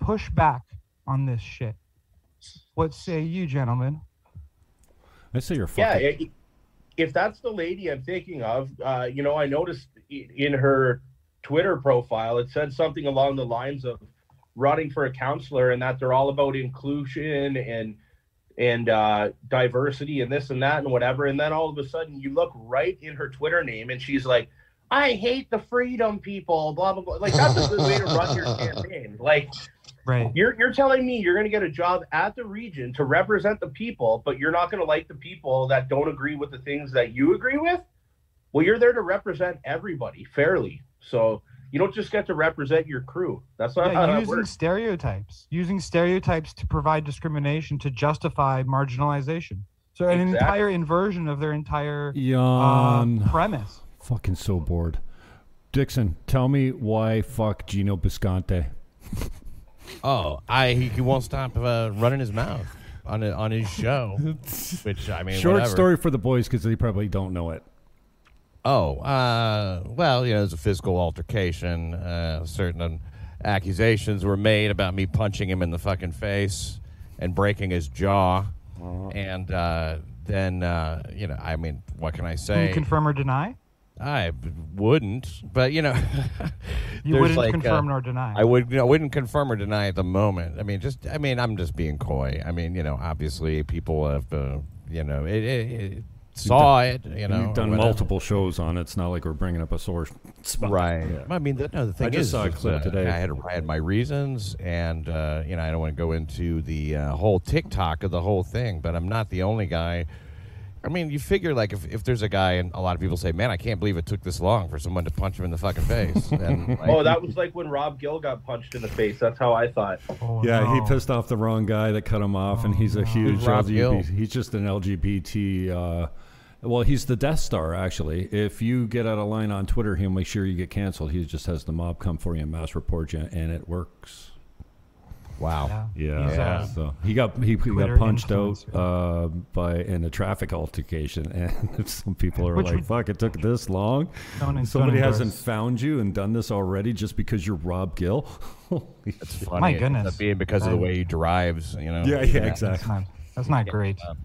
pushback on this shit. What say you, gentlemen? I say you're Yeah, fucking. i- if that's the lady I'm thinking of, uh, you know, I noticed in her Twitter profile it said something along the lines of running for a counselor and that they're all about inclusion and and uh, diversity and this and that and whatever. And then all of a sudden you look right in her Twitter name and she's like, "I hate the freedom people." Blah blah blah. Like that's a good way to run your campaign. Like Right. you're you're telling me you're going to get a job at the region to represent the people, but you're not going to like the people that don't agree with the things that you agree with? Well, you're there to represent everybody fairly. So you don't just get to represent your crew. That's not Yeah, that using works. stereotypes, using stereotypes to provide discrimination to justify marginalization. So an Exactly. entire inversion of their entire uh, premise. Fucking so bored. Dixon, tell me why fuck Gino Bisconte. Oh, I he, he won't stop uh, running his mouth on it, on his show. which I mean, Short whatever. story for the boys because they probably don't know it. Oh, uh, well, you know, there's a physical altercation. Uh, certain accusations were made about me punching him in the fucking face and breaking his jaw. And uh, then, uh, you know, I mean, what can I say? Can say? you confirm or deny? I b- wouldn't, but you know, You wouldn't like, confirm uh, nor deny. I would, you know, wouldn't confirm or deny at the moment. I mean, just, I mean, I'm just being coy. I mean, you know, obviously people have, uh, you know, it, it, it saw it. You know, You've done multiple shows on it. It's not like we're bringing up a sore spot. Right. Yeah. I mean, the, no, the thing just is, saw a clip uh, today. I had I had my reasons, and uh, you know, I don't want to go into the uh, whole TikTok of the whole thing, but I'm not the only guy. I mean, you figure like if, if there's a guy, and a lot of people say, "Man, I can't believe it took this long for someone to punch him in the fucking face." And like, Oh, that was like when Rob Gill got punched in the face. That's how I thought. Oh, Yeah, he pissed off the wrong guy that cut him off, and he's a huge Who's Rob Gill? He's just an LGBT. Uh, well, he's the Death Star, actually. If you get out of line on Twitter, he'll make sure you get canceled. He just has the mob come for you and mass report you, and it works. Wow. Yeah, He's a so he got he, he got punched out uh, by in a traffic altercation, and some people are Which like, would- "Fuck, it took this long." Don't- don't Somebody endorse. hasn't found you and done this already just because you're Rob Gill. It's funny. My goodness. up being because of the way he drives. You know. yeah, yeah, That's exactly. not, that's not great. um,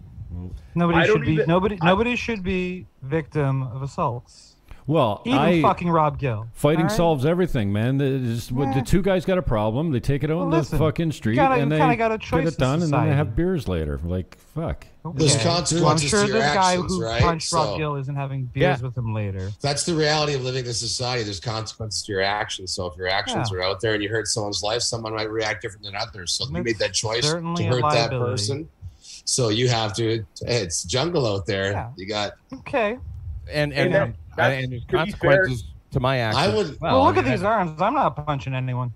Nobody I don't should be even- nobody I- nobody should be victim of assaults. Well, Even I fucking Rob Gill. fighting all right? solves everything, man. The, just- what- the two guys got a problem. They take it out Well, in the fucking street gotta- and you they kinda got a get choice it in done, and then they have beers later. Like fuck. There's Okay. consequences I'm sure to your this guy actions, who right? punched Rob Gill isn't having beers Yeah. with him later. That's the reality of living in society. There's consequences to your actions. So if your actions Yeah. are out there and you hurt someone's life, someone might react different than others. So you made that choice to hurt that person. So you have to. It's jungle out there. Yeah. You got. Okay. And and, And that- and, that's- and there's to consequences to my actions. I would- as Well, look I at these arms. I'm not punching anyone.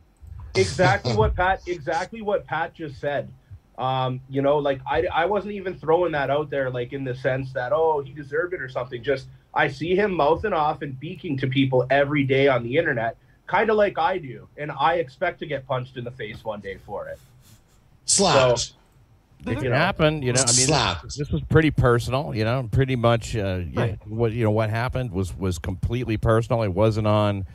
exactly what Pat exactly what Pat just said. Um, you know, like I I wasn't even throwing that out there like in the sense that oh he deserved it or something. Just I see him mouthing off and beaking to people every day on the internet, kind of like I do, and I expect to get punched in the face one day for it. Slapped. It You can happen, you know. I mean, Slapped. this, this was pretty personal, you know. Pretty much, uh, yeah, Right. what you know, what happened was was completely personal. It wasn't on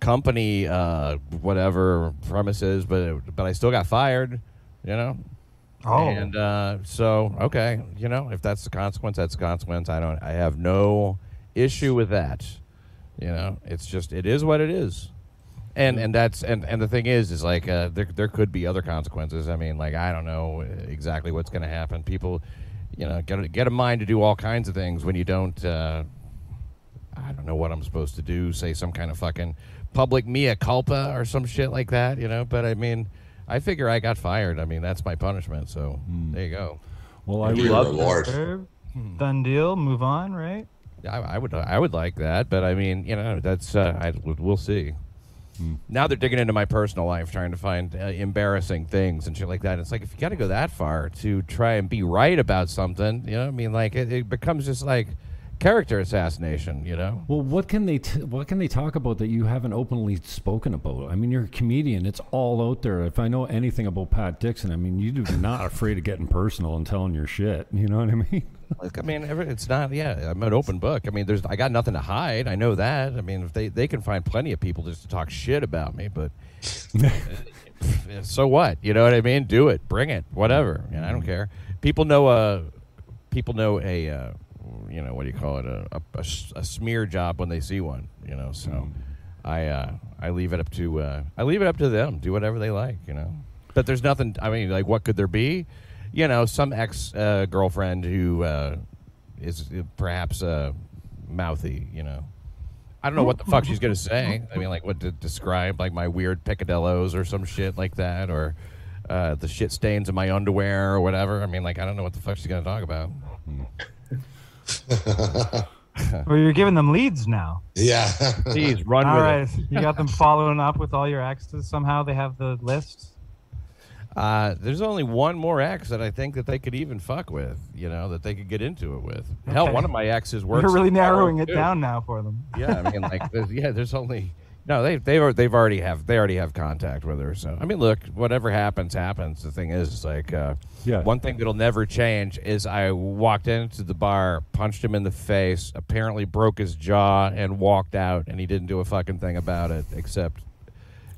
company, uh, whatever premises, but it, but I still got fired, you know. Oh. And uh, so, okay, you know, if that's the consequence, that's the consequence. I don't. I have no issue with that. You know, it's just it is what it is. And and that's and, and the thing is is like uh, there there could be other consequences. I mean, like I don't know exactly what's going to happen. People, you know, get a, get a mind to do all kinds of things when you don't. Uh, I don't know what I'm supposed to do. Say some kind of fucking public mea culpa or some shit like that. You know, but I mean. I figure I got fired. I mean, that's my punishment. So there you go. Well, I Your love reward. Serve, Done deal. Move on, right? I, I would I would like that, but I mean, you know, that's uh, I, we'll see. Now they're digging into my personal life, trying to find uh, embarrassing things and shit like that. It's like if you got to go that far to try and be right about something, you know, I mean, like it, it becomes just like character assassination, you know. Well, what can they t- what can they talk about that you haven't openly spoken about? I mean, you're a comedian; it's all out there. If I know anything about Pat Dixon, I mean, you're not afraid of getting personal and telling your shit. You know what I mean? Like, I mean, every, it's not. Yeah, I'm an open book. I mean, there's I got nothing to hide. I know that. I mean, if they they can find plenty of people just to talk shit about me, but so what? You know what I mean? Do it, bring it, whatever. Know, I don't care. People know a. people know a uh, you know what do you call it a a smear job when they see one. You know, so I uh, I leave it up to uh, I leave it up to them. Do whatever they like. You know, but there's nothing. I mean, like, what could there be? You know, some ex uh, girlfriend who uh, is perhaps uh, mouthy. You know. I don't know what the fuck she's gonna say. I mean, like what to describe like my weird picadillos or some shit like that, or uh, the shit stains in my underwear or whatever. I mean, like I don't know what the fuck she's gonna talk about. Or you're giving them leads now. Yeah. Please run All with right. it. You got them following up with all your exes. Somehow they have the list. Uh, there's only one more ex that I think that they could even fuck with. You know, that they could get into it with. Hell, one of my exes works. You're really narrowing it too. down now for them. Yeah, I mean, like, there's, yeah, there's only no. They they've they've already have they already have contact with her. So I mean, look, whatever happens, happens. The thing is, it's like, uh, Yeah. One thing that'll never change is I walked into the bar, punched him in the face, apparently broke his jaw, and walked out, and he didn't do a fucking thing about it except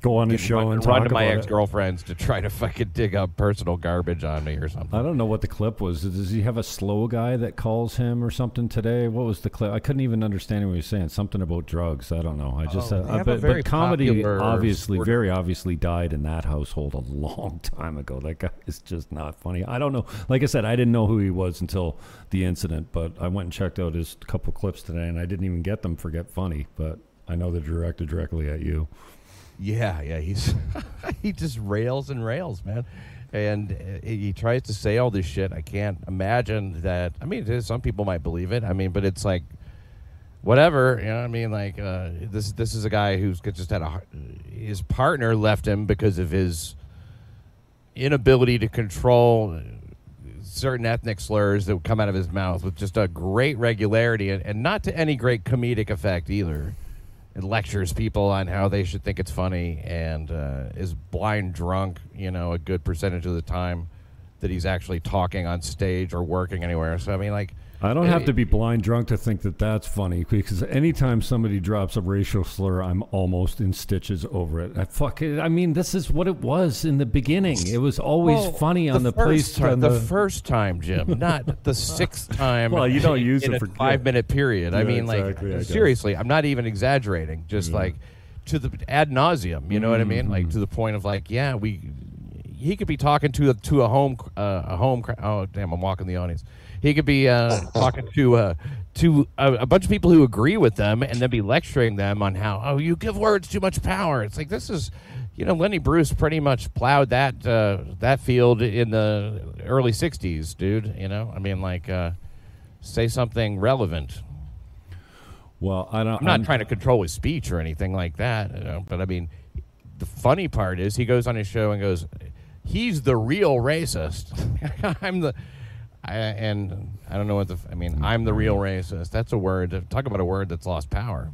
Go on his show run, and run talk to my ex girlfriends to try to fucking dig up personal garbage on me or something. I don't know what the clip was. Does he have a slow guy that calls him or something today? What was the clip? I couldn't even understand what he was saying. Something about drugs. I don't know. I just Oh, uh, they I have a bet, very but comedy obviously, sport- very obviously, died in that household a long time ago. That guy is just not funny. I don't know. Like I said, I didn't know who he was until the incident, but I went and checked out his couple clips today, and I didn't even get them for Get Funny. But I know they're directed directly at you. Yeah, yeah, he's he just rails and rails, man, and uh, he tries to say all this shit. I can't imagine that. I mean, some people might believe it. I mean, but it's like whatever. You know, what I mean, like uh, this this is a guy who's just had a his partner left him because of his inability to control certain ethnic slurs that would come out of his mouth with just a great regularity and, and not to any great comedic effect either and lectures people on how they should think it's funny and uh, is blind drunk, you know, a good percentage of the time that he's actually talking on stage or working anywhere. So I mean, like, I don't have to be blind drunk to think that that's funny because anytime somebody drops a racial slur, I'm almost in stitches over it. I fuck it. I mean, this is what it was in the beginning. It was always Well, funny on the, first place. time, the, the- first time, Jim, not the sixth time. Well, you don't use it a for- five minute period. I mean, exactly, like guess. seriously, I'm not even exaggerating. Just like to the ad nauseum. You know what I mean? Like to the point of like, yeah, we. He could be talking to a, to a home uh, a home. Oh damn! I'm walking the audience. He could be uh, talking to uh, to a, a bunch of people who agree with them, and then be lecturing them on how oh you give words too much power. It's like this is, you know, Lenny Bruce pretty much plowed that uh, that field in the early '60s, dude. You know, I mean, like, uh, say something relevant. well, I don't. I'm not I'm- trying to control his speech or anything like that, you know, but I mean, the funny part is he goes on his show and goes, "He's the real racist." I'm the, I, and I don't know what the. I mean, I'm the real racist. That's a word. Talk about a word that's lost power.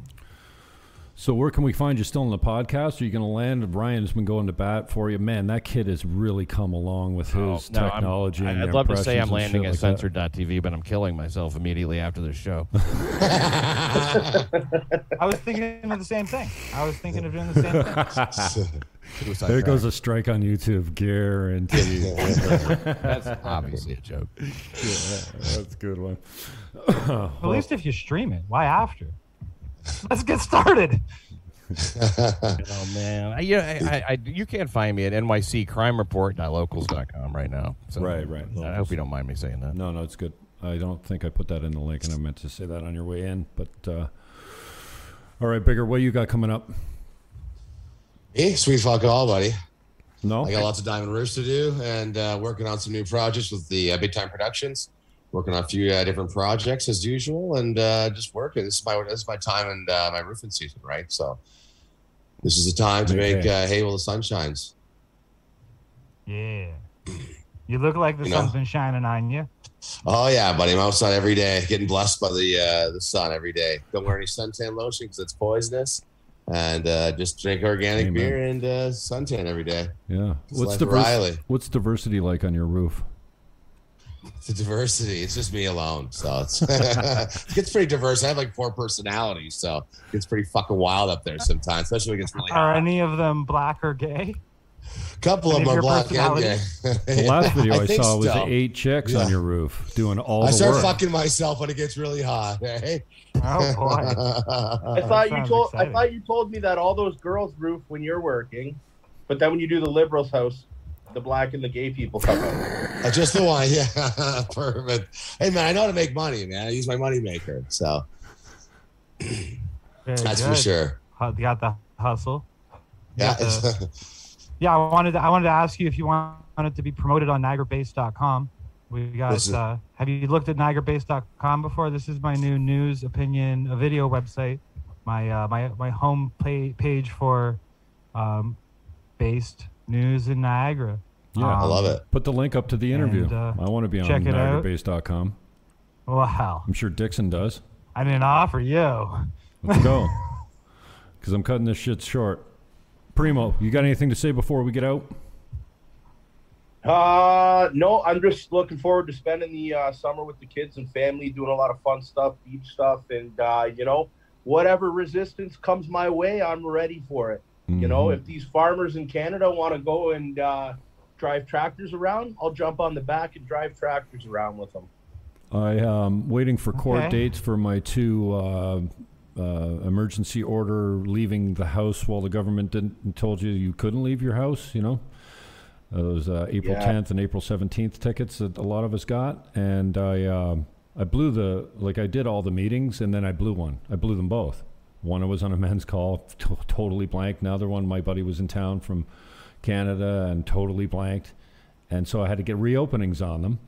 So where can we find you? Still on the podcast? Are you going to land? Ryan's been going to bat for you. Man, that kid has really come along with oh, his Oh, No, technology. I- and I'd love to say I'm landing at like that. censored.tv, but I'm killing myself immediately after the show. I was thinking of the same thing. I was thinking of doing the same thing. Suicide There draft. goes a strike on YouTube. Guarantee. That's obviously a joke. that's a good one. At least if you stream it, why after? Let's get started. Oh man, I, yeah, I, I, I, you can't find me at nyccrimereport.locals.com right now. So Right, right. I hope you don't mind me saying that. No, no, it's good. I don't think I put that in the link, and I meant to say that on your way in. But uh, all right, bigger. What you got coming up? Hey, sweet fuck all, buddy. No, I got lots of Diamond Roofs to do and uh, working on some new projects with the uh, Big Time Productions. Working on a few uh, different projects as usual and uh, just working. This is my this is my time and uh, my roofing season, right? So this is the time to Okay. make uh, hay while the sun shines. Yeah. You look like the You know? sun's been shining on you. Oh yeah, buddy. I'm outside every day, getting blessed by the uh, the sun every day. Don't wear any suntan lotion because it's poisonous, and uh, just drink organic Amen. beer and uh, suntan every day. yeah. It's What's like divers- Riley. What's diversity like on your roof? The diversity. It's just me alone, so it's it gets pretty diverse. I have like four personalities, so it gets pretty fucking wild up there sometimes, especially when it gets really Are hot. any of them black or gay? A couple of any them are black and gay. The last video I, think saw was so. eight chicks Yeah. on your roof doing all I the start work. fucking myself when it gets really hot. Hey? Oh boy. I thought you sounds told I thought you told me that all those girls roof when you're working, but then when you do the liberals' house, the black and the gay people come out. Uh, just the one, yeah, perfect. Hey man, I know how to make money, man. I use my money maker, so Very that's for sure. Hu- You got the hustle. You Yeah, got the- yeah, I wanted to, I wanted to ask you if you wanted to be promoted on NiagaraBase.com. We got. Listen. Uh, have you looked at NiagaraBase.com before? This is my new news, opinion, a video website. My uh, my my home pa- page for um, based news in Niagara. Yeah. I love it. Put the link up to the interview. And, uh, I want to be on check it out. NiagaraBase.com. Wow, I'm sure Dixon does. I didn't offer you. Let's go. Because I'm cutting this shit short. Primo, you got anything to say before we get out? Uh, no, I'm just looking forward to spending the uh, summer with the kids and family, doing a lot of fun stuff, beach stuff, and uh, you know, whatever resistance comes my way, I'm ready for it. You know, Mhm. if these farmers in Canada want to go and uh, drive tractors around, I'll jump on the back and drive tractors around with them. I am waiting for court Okay. dates for my two uh, uh, emergency order leaving the house while the government didn't told you you couldn't leave your house. You know, those uh, April Yeah. 10th and April 17th tickets that a lot of us got, and I um I blew the like I did all the meetings and then I blew one. I blew them both. One I was on a men's call, t- totally blank. Another one, my buddy was in town from Canada and totally blanked, and so I had to get reopenings on them.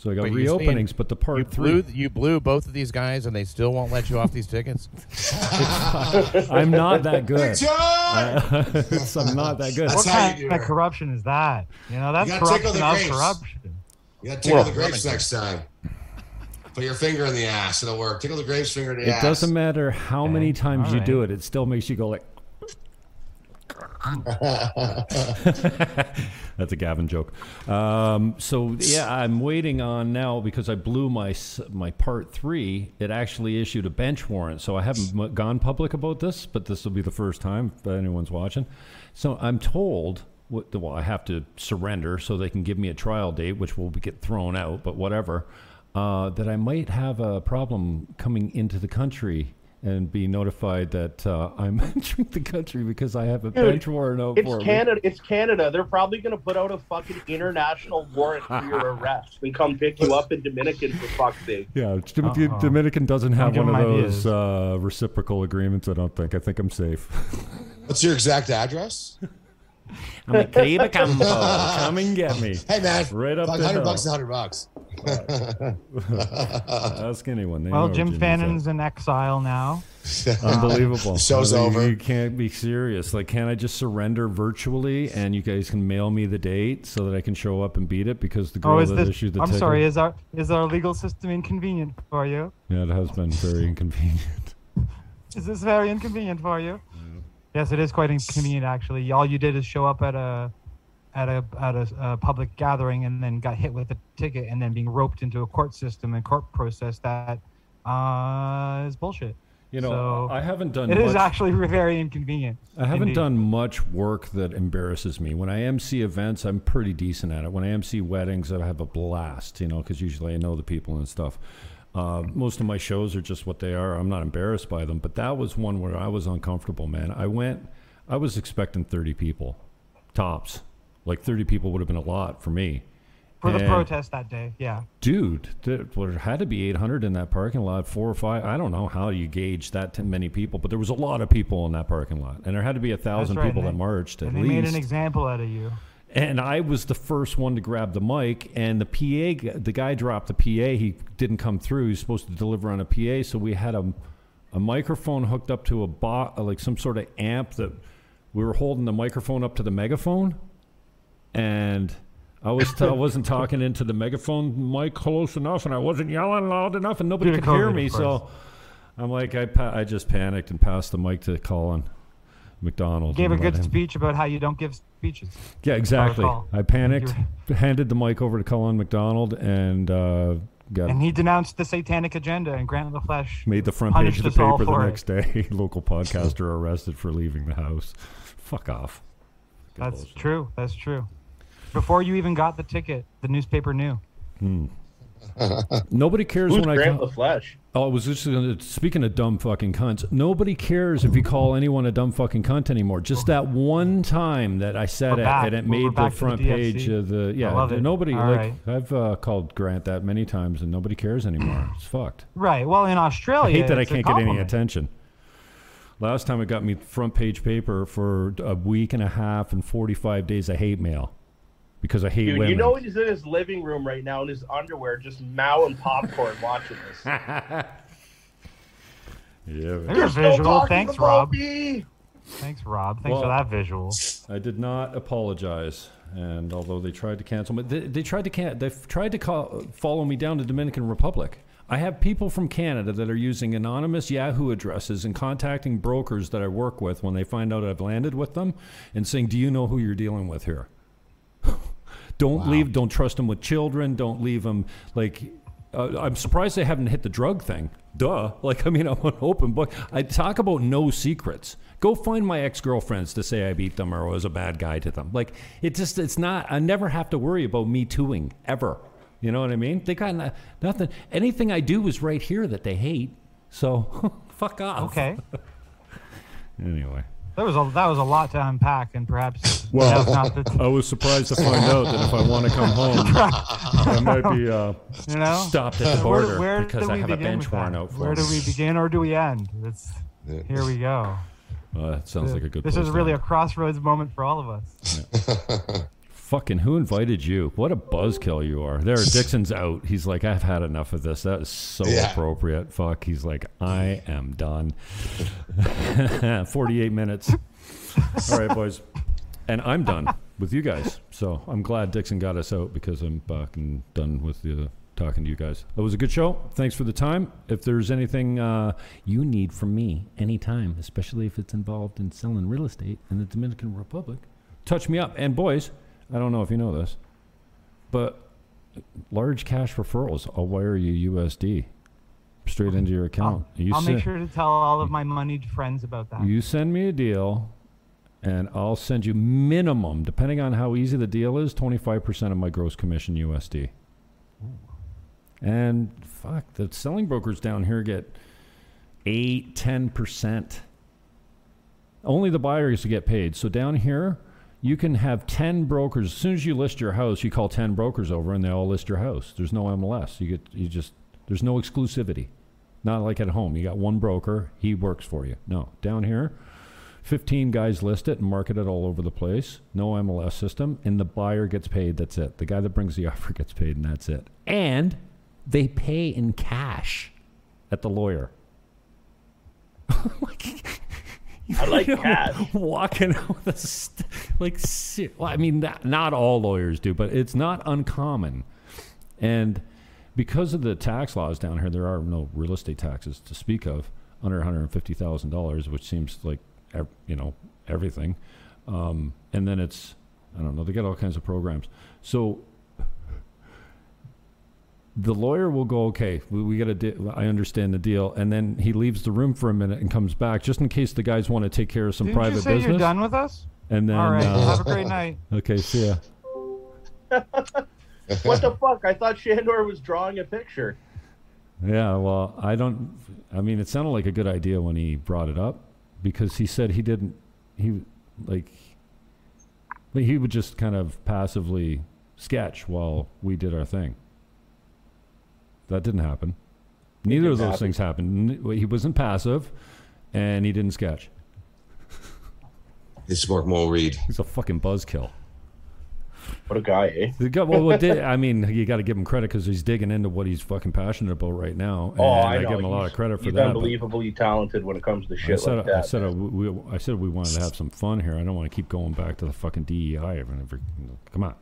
So I got Wait, you're saying reopenings, but the part You three. blew, you blew both of these guys, and they still won't let you off these tickets. Uh, I'm not that good. Big John! I'm not that good. That's what how you kind of corruption is that? You know, that's corruption of corruption. You gotta tickle Well, the grapes next time. Put your finger in the ass, it'll work. Tickle the grapes, finger in the It ass. It doesn't matter how Okay, many times you alright. do it; it still makes you go like. That's a Gavin joke. Um, so yeah, I'm waiting on now because I blew my my part three. It actually issued a bench warrant, so I haven't gone public about this, but this will be the first time if anyone's watching. So I'm told. Well, I have to surrender so they can give me a trial date, which will get thrown out, but whatever. Uh, that I might have a problem coming into the country and be notified that uh, I'm entering the country because I have a bench warrant out It's for me. Canada. It's Canada. They're probably going to put out a fucking international warrant for your arrest and come pick you up in Dominican for fuck's sake. Yeah, Dom- the Uh-oh. Dominican doesn't have one of those uh, reciprocal agreements. I don't think. I think I'm safe. What's your exact address? I'm a Caribe Campo. Come and get me. Hey man, Right up like hundred hill. bucks, is hundred bucks. Ask anyone. They Well, know Jim Fannin's in exile now. unbelievable. The show's I mean, over. You can't be serious. Like, can't I just surrender virtually and you guys can mail me the date so that I can show up and beat it? Because the girl Oh, is that this? issued the I'm ticket. sorry. Is our is our legal system inconvenient for you? yeah, it has been very inconvenient. Is this very inconvenient for you? Yes, it is quite inconvenient actually. All you did is show up at a at a at a, uh public gathering and then got hit with a ticket and then being roped into a court system and court process that uh, is bullshit. You know, So, I haven't done. It is much- actually very inconvenient. I haven't Indeed. done much work that embarrasses me. When I MC events, I'm pretty decent at it. When I MC weddings, I have a blast, you know, because usually I know the people and stuff. Uh, most of my shows are just what they are. I'm not embarrassed by them, but that was one where I was uncomfortable, man. I went, I was expecting 30 people, tops. Like 30 people would have been a lot for me. for the protest that day. Yeah. Dude, there had to be 800 in that parking lot, four or five. I don't know how you gauge that many people, but there was a lot of people in that parking lot, and there had to be a thousand right, people and that marched at And they least. made an example out of you. And I was the first one to grab the mic, and the PA, the guy dropped the PA. He didn't come through. He was supposed to deliver on a PA, so we had a, a microphone hooked up to a bot, like some sort of amp that we were holding the microphone up to the megaphone, and I was t- I wasn't talking into the megaphone mic close enough, and I wasn't yelling loud enough, and nobody could hear me. So. I'm like, I pa- I just panicked and passed the mic to Colin McDonald. Gave a good him- speech about how you don't give speeches. yeah, exactly. I panicked, handed the mic over to Colin McDonald, and uh, got And he denounced the satanic agenda and Grant LaFleche. made the front page of the paper the for it. next day. Local podcaster arrested for leaving the house. Fuck off. Good That's bullshit. true. That's true. Before you even got the ticket, the newspaper knew. Nobody cares Who's when I Grant call. Oh, I was just gonna, speaking of dumb fucking cunts. Nobody cares if you call anyone a dumb fucking cunt anymore. Just that one time that I said We're it, back. and it We're made the to the front page of the yeah. Nobody All like right. I've uh, called Grant that many times, and nobody cares anymore. It's fucked. Right. Well, in Australia, I hate that I can't get any attention. Last time it got me front page paper for a week and a half and 45 days of hate mail because I hate Dude, women. you know he's in his living room right now in his underwear, just mowing popcorn, watching this. yeah, There's but visual. talking Thanks, about Rob. me. Thanks, Rob. Thanks Well- for that visual. I did not apologize. And although they tried to cancel me, they, they tried to can, they tried to call, follow me down to Dominican Republic. I have people from Canada that are using anonymous Yahoo addresses and contacting brokers that I work with when they find out I've landed with them and saying, "Do you know who you're dealing with here?" Don't leave. Don't trust them with children. Don't leave them like. Uh, I'm surprised they haven't hit the drug thing. Duh. Like, I mean, I'm an open book. I talk about no secrets. Go find my ex girlfriends to say I beat them or was a bad guy to them. Like, it just, it's not, I never have to worry about me tooing ever. You know what I mean? They got no, nothing. Anything I do is right here that they hate. So, fuck off. Okay. Anyway. That was a that was a lot to unpack, and perhaps Well, not the I was surprised to find out that if I want to come home, I might be uh, you know. stopped at the border where because I have a bench warrant that? out for Where do we begin or do we end? It's, here we go. Uh, that sounds like a good This place is to really a crossroads moment for all of us. Fucking who invited you? What a buzzkill you are. There, Dixon's out. He's like, I've had enough of this. That is so Yeah. appropriate. Fuck. He's like, I am done. 48 minutes. All right, boys. And I'm done with you guys. So I'm glad Dixon got us out because I'm fucking done with the talking to you guys. It was a good show. Thanks for the time. If there's anything uh, you need from me anytime, especially if it's involved in selling real estate in the Dominican Republic, touch me up. And boys, I don't know if you know this, but large cash referrals, I'll wire you USD straight into your account. You I'll sen- make sure to tell all of my moneyed friends about that. You send me a deal, and I'll send you minimum, depending on how easy the deal is, 25% of my gross commission USD. And fuck, the selling brokers down here get 8, 10%. Only the buyers get paid. So down here, you can have 10 brokers. As soon as you list your house, you call 10 brokers over and they all list your house. There's no MLS. You get you just there's no exclusivity. Not like at home. You got one broker, he works for you. No, down here, 15 guys list it and market it all over the place. No MLS system and the buyer gets paid. That's it. The guy that brings the offer gets paid and that's it. And they pay in cash at the lawyer. I like You know, cash. Walking out with a st- like, well, I mean, not, not all lawyers do, but it's not uncommon. And because of the tax laws down here, there are no real estate taxes to speak of under one hundred and fifty thousand dollars, which seems like you know everything. Um, and then it's I don't know. They got all kinds of programs. So the lawyer will go, okay, we, we got to. Di- I understand the deal, and then he leaves the room for a minute and comes back just in case the guys want to take care of some Didn't private you say business. you're done with us? And then, All right. uh, have a great night. Okay, see ya. what the fuck? I thought Shandor was drawing a picture. Yeah, well, I don't. I mean, it sounded like a good idea when he brought it up because he said he didn't. He like, but he would just kind of passively sketch while we did our thing. That didn't happen. Neither of didn't those happen. things happened. He wasn't passive, and he didn't sketch. He smoked more weed. He's a fucking buzzkill. What a guy, eh? The guy, well, what did, I mean, you got to give him credit because he's digging into what he's fucking passionate about right now. Oh, and I know. give him a lot He's- of credit for he's that. but- unbelievably talented when it comes to I shit said, like I said, uh, we, we- I said we wanted to have some fun here. I don't want to keep going back to the fucking DEI. Every, every, come on.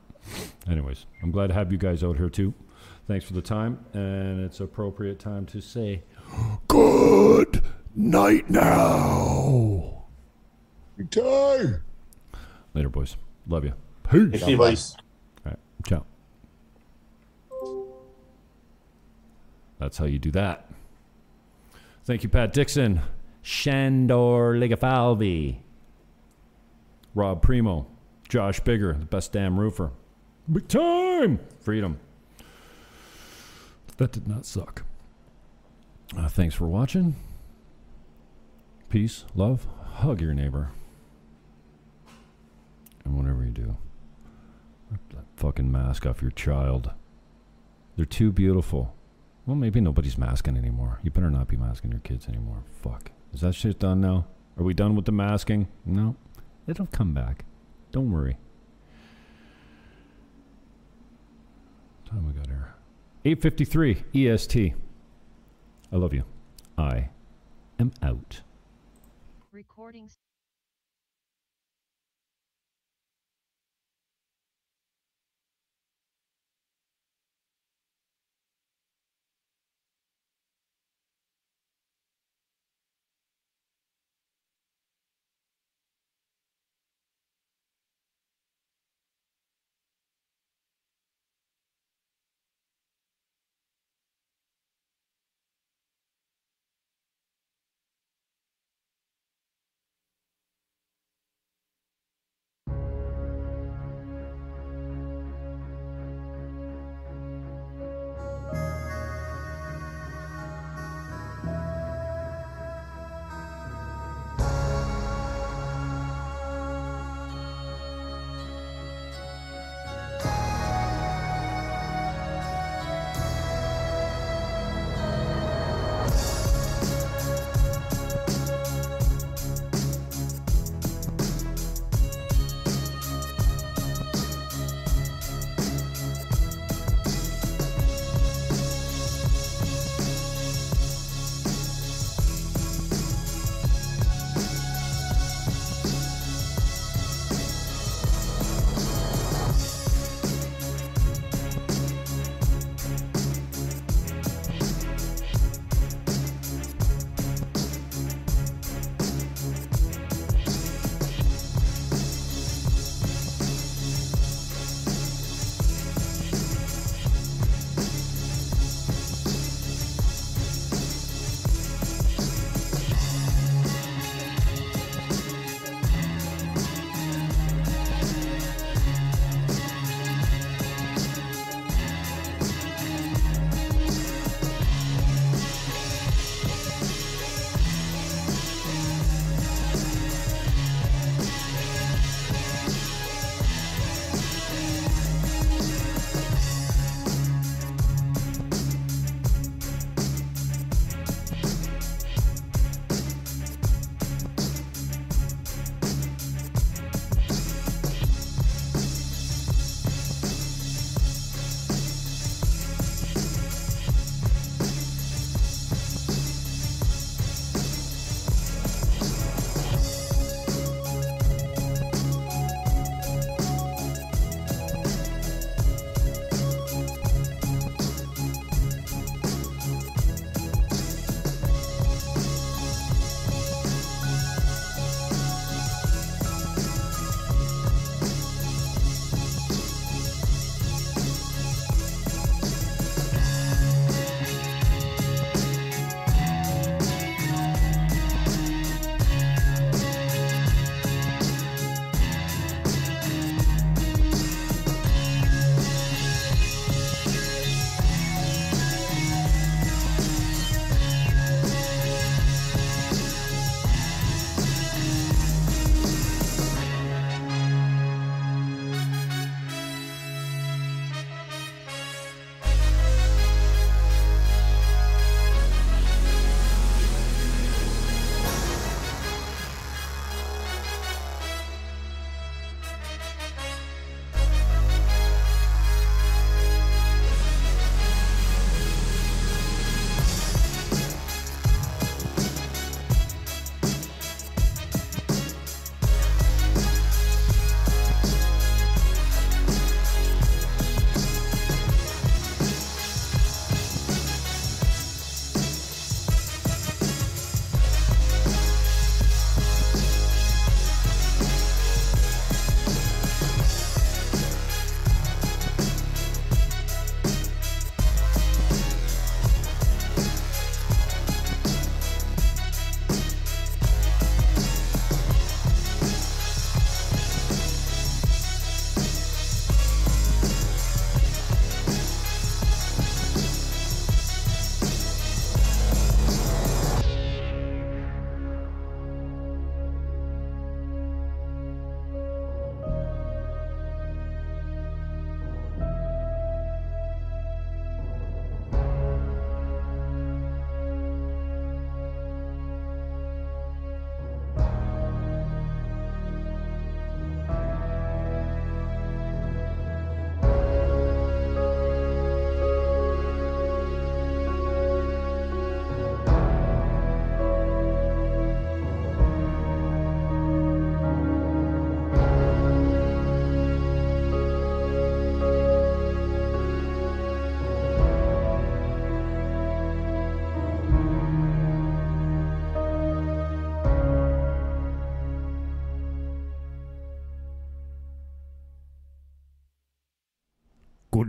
Anyways, I'm glad to have you guys out here too. Thanks for the time, and it's appropriate time to say good night now. Good time. Later, boys. Love you. Peace. see you, buddy. All right, ciao. That's how you do that. Thank you, Pat Dixon, Shandor Ligafalvi, Rob Primo, Josh Bigger, the best damn roofer. Big time! Freedom. That did not suck. Uh, thanks for watching. Peace, love, hug your neighbor. And whatever you do, rip that fucking mask off your child. They're too beautiful. Well, maybe nobody's masking anymore. You better not be masking your kids anymore. Fuck. Is that shit done now? Are we done with the masking? No. It'll come back. Don't worry. What time we got here? 8:53 EST. I love you. I am out. Recordings.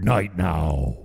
Night now.